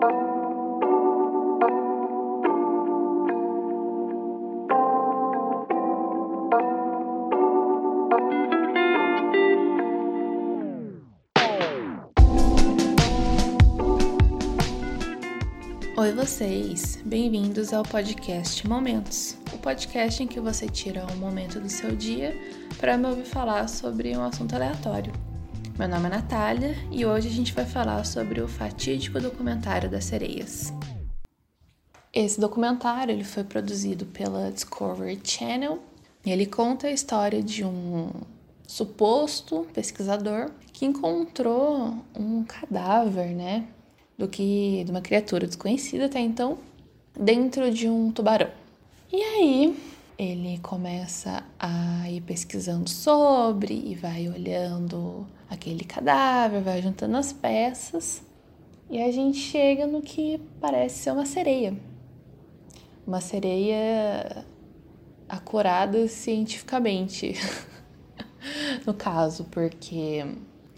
Oi, vocês! Bem-vindos ao podcast Momentos o podcast em que você tira um momento do seu dia para me ouvir falar sobre um assunto aleatório. Meu nome é Natália e hoje a gente vai falar sobre o fatídico documentário das sereias. Esse documentário ele foi produzido pela Discovery Channel e ele conta a história de um suposto pesquisador que encontrou um cadáver, né, do que de uma criatura desconhecida até então dentro de um tubarão. E aí ele começa a ir pesquisando sobre e vai olhando aquele cadáver, vai juntando as peças e a gente chega no que parece ser uma sereia. Uma sereia acurada cientificamente, no caso, porque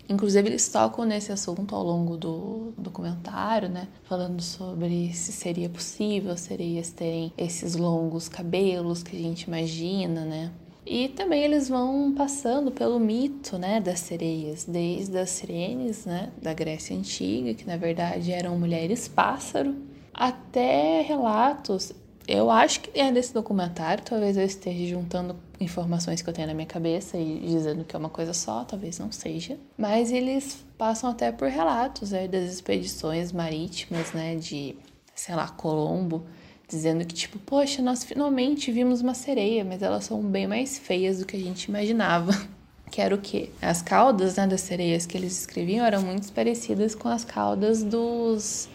Inclusive, eles tocam nesse assunto ao longo do documentário, né? Falando sobre se seria possível sereias terem esses longos cabelos que a gente imagina, né? E também eles vão passando pelo mito, né, das sereias, desde as sirenes, né, da Grécia Antiga, que na verdade eram mulheres pássaro, até relatos eu acho que é desse documentário, talvez eu esteja juntando informações que eu tenho na minha cabeça e dizendo que é uma coisa só, talvez não seja. Mas eles passam até por relatos né, das expedições marítimas, né, de, sei lá, Colombo, dizendo que, tipo, poxa, nós finalmente vimos uma sereia, mas elas são bem mais feias do que a gente imaginava. Que era o quê? As caudas né, das sereias que eles escreviam eram muito parecidas com as caudas dos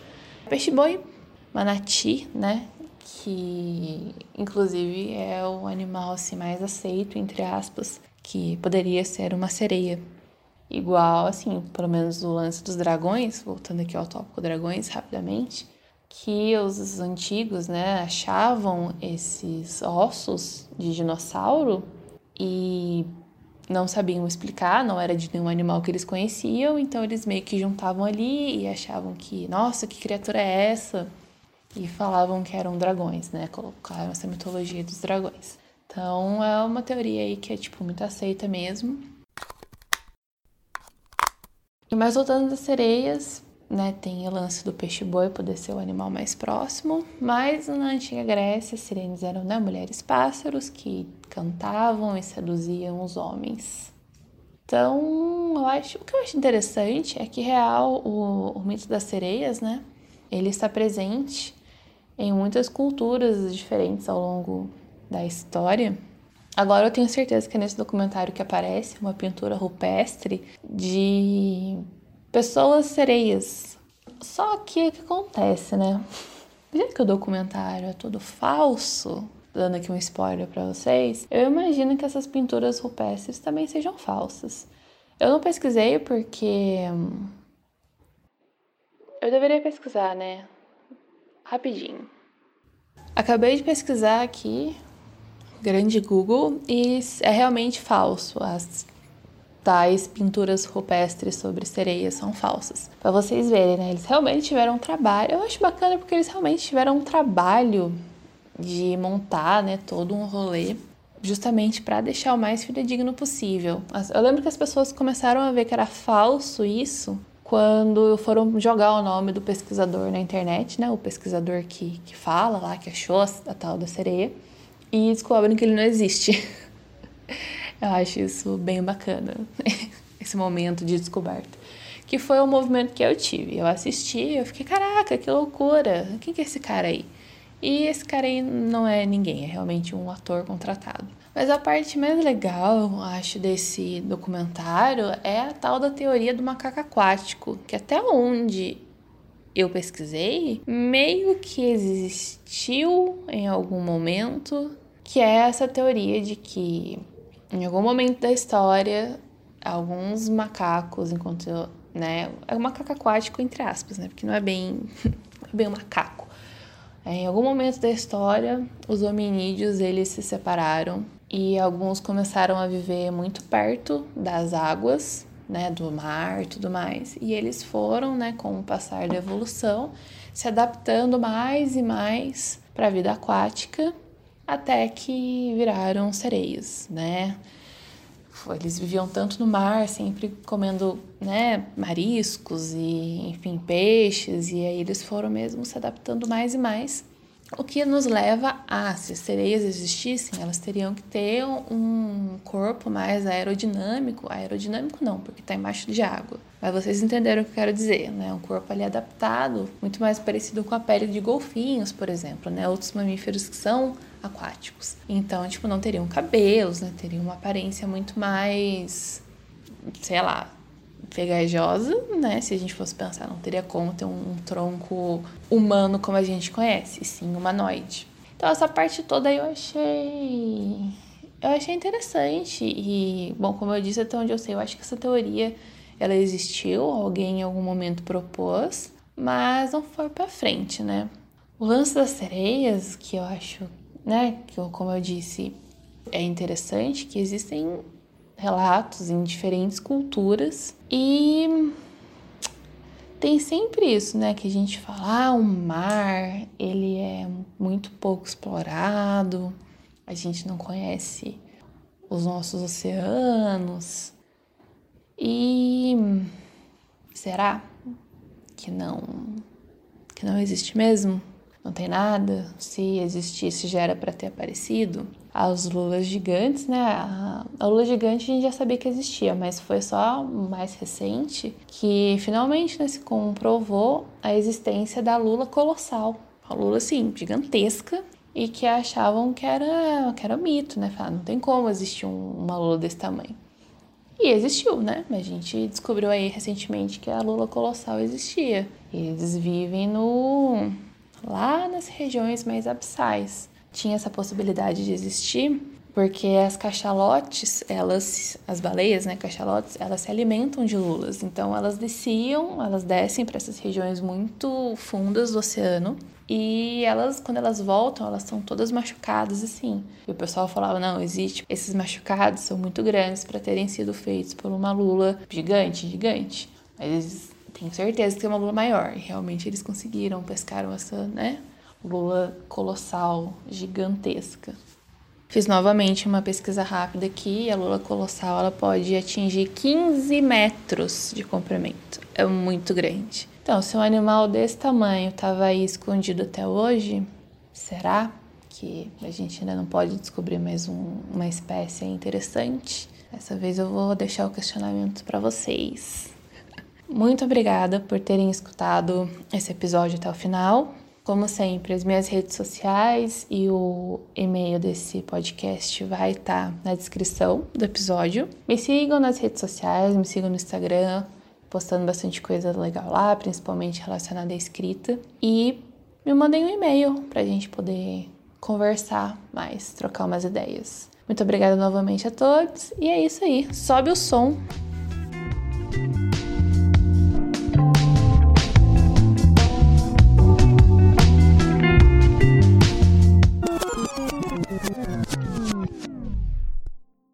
peixe-boi, manati, né? que inclusive é o animal assim, mais aceito, entre aspas, que poderia ser uma sereia. Igual, assim, pelo menos o lance dos dragões, voltando aqui ao tópico dragões rapidamente, que os antigos, né, achavam esses ossos de dinossauro e não sabiam explicar, não era de nenhum animal que eles conheciam, então eles meio que juntavam ali e achavam que, nossa, que criatura é essa? e falavam que eram dragões, né? Colocaram essa mitologia dos dragões. Então é uma teoria aí que é tipo muito aceita mesmo. E mais voltando das sereias, né, tem o lance do peixe-boi poder ser o animal mais próximo, mas na antiga Grécia, sirenes eram né, mulheres pássaros que cantavam e seduziam os homens. Então, eu acho, o que eu acho interessante é que real o, o mito das sereias, né, ele está presente em muitas culturas diferentes ao longo da história. Agora eu tenho certeza que nesse documentário que aparece uma pintura rupestre de pessoas sereias. Só que o que acontece, né? Já que o documentário é todo falso, dando aqui um spoiler para vocês, eu imagino que essas pinturas rupestres também sejam falsas. Eu não pesquisei porque eu deveria pesquisar, né? rapidinho. Acabei de pesquisar aqui, grande Google, e é realmente falso. As tais pinturas rupestres sobre sereias são falsas. Para vocês verem, né? Eles realmente tiveram um trabalho. Eu acho bacana porque eles realmente tiveram um trabalho de montar, né, todo um rolê justamente para deixar o mais fidedigno possível. Eu lembro que as pessoas começaram a ver que era falso isso quando foram jogar o nome do pesquisador na internet, né? O pesquisador que, que fala lá, que achou a, a tal da sereia, e descobrem que ele não existe. Eu acho isso bem bacana, esse momento de descoberta. Que foi o movimento que eu tive. Eu assisti, eu fiquei, caraca, que loucura! Quem que é esse cara aí? E esse cara aí não é ninguém, é realmente um ator contratado. Mas a parte mais legal, eu acho, desse documentário é a tal da teoria do macaco aquático, que até onde eu pesquisei, meio que existiu em algum momento, que é essa teoria de que em algum momento da história, alguns macacos, enquanto, né, é um macaco aquático entre aspas, né, porque não é bem, é bem um macaco. É, em algum momento da história, os hominídeos eles se separaram e alguns começaram a viver muito perto das águas né, do mar e tudo mais. E eles foram, né, com o passar da evolução, se adaptando mais e mais para a vida aquática, até que viraram sereias, né? Eles viviam tanto no mar, sempre comendo, né, mariscos e, enfim, peixes, e aí eles foram mesmo se adaptando mais e mais o que nos leva a, se as sereias existissem, elas teriam que ter um corpo mais aerodinâmico. Aerodinâmico não, porque está embaixo de água. Mas vocês entenderam o que eu quero dizer, né? Um corpo ali adaptado, muito mais parecido com a pele de golfinhos, por exemplo, né? Outros mamíferos que são aquáticos. Então, tipo, não teriam cabelos, né? Teriam uma aparência muito mais, sei lá, pegajosa, né? Se a gente fosse pensar, não teria como ter um, tronco humano como a gente conhece, sim humanoide. Então essa parte toda eu achei eu achei interessante e bom, como eu disse até onde eu sei, eu acho que essa teoria ela existiu, alguém em algum momento propôs, mas não foi para frente, né? O lance das sereias, que eu acho, né, como eu disse, é interessante que existem relatos em diferentes culturas e tem sempre isso, né? Que a gente fala, ah, o mar, ele é muito pouco explorado, a gente não conhece os nossos oceanos. E será que não que não existe mesmo? Não tem nada? Se existisse já era para ter aparecido? as lulas gigantes, né? A, lula gigante a gente já sabia que existia, mas foi só mais recente que finalmente né, se comprovou a existência da lula colossal. A lula, assim, gigantesca e que achavam que era, que era um mito, né? Falaram, não tem como existir um, uma lula desse tamanho. E existiu, né? A gente descobriu aí recentemente que a lula colossal existia. E eles vivem no lá nas regiões mais abissais tinha essa possibilidade de existir, porque as cachalotes, elas, as baleias, né, cachalotes, elas se alimentam de lulas. Então elas desciam, elas descem para essas regiões muito fundas do oceano. E elas, quando elas voltam, elas estão todas machucadas assim. E o pessoal falava: não, existe. Esses machucados são muito grandes para terem sido feitos por uma lula gigante, gigante. Mas tenho certeza que tem uma lula maior. E realmente eles conseguiram, pescaram essa, né? lula colossal gigantesca. Fiz novamente uma pesquisa rápida aqui. A lula colossal ela pode atingir 15 metros de comprimento. É muito grande. Então, se um animal desse tamanho estava aí escondido até hoje, será que a gente ainda não pode descobrir mais um, uma espécie interessante? Dessa vez eu vou deixar o questionamento para vocês. Muito obrigada por terem escutado esse episódio até o final. Como sempre, as minhas redes sociais e o e-mail desse podcast vai estar tá na descrição do episódio. Me sigam nas redes sociais, me sigam no Instagram, postando bastante coisa legal lá, principalmente relacionada à escrita. E me mandem um e-mail para a gente poder conversar mais, trocar umas ideias. Muito obrigada novamente a todos e é isso aí. Sobe o som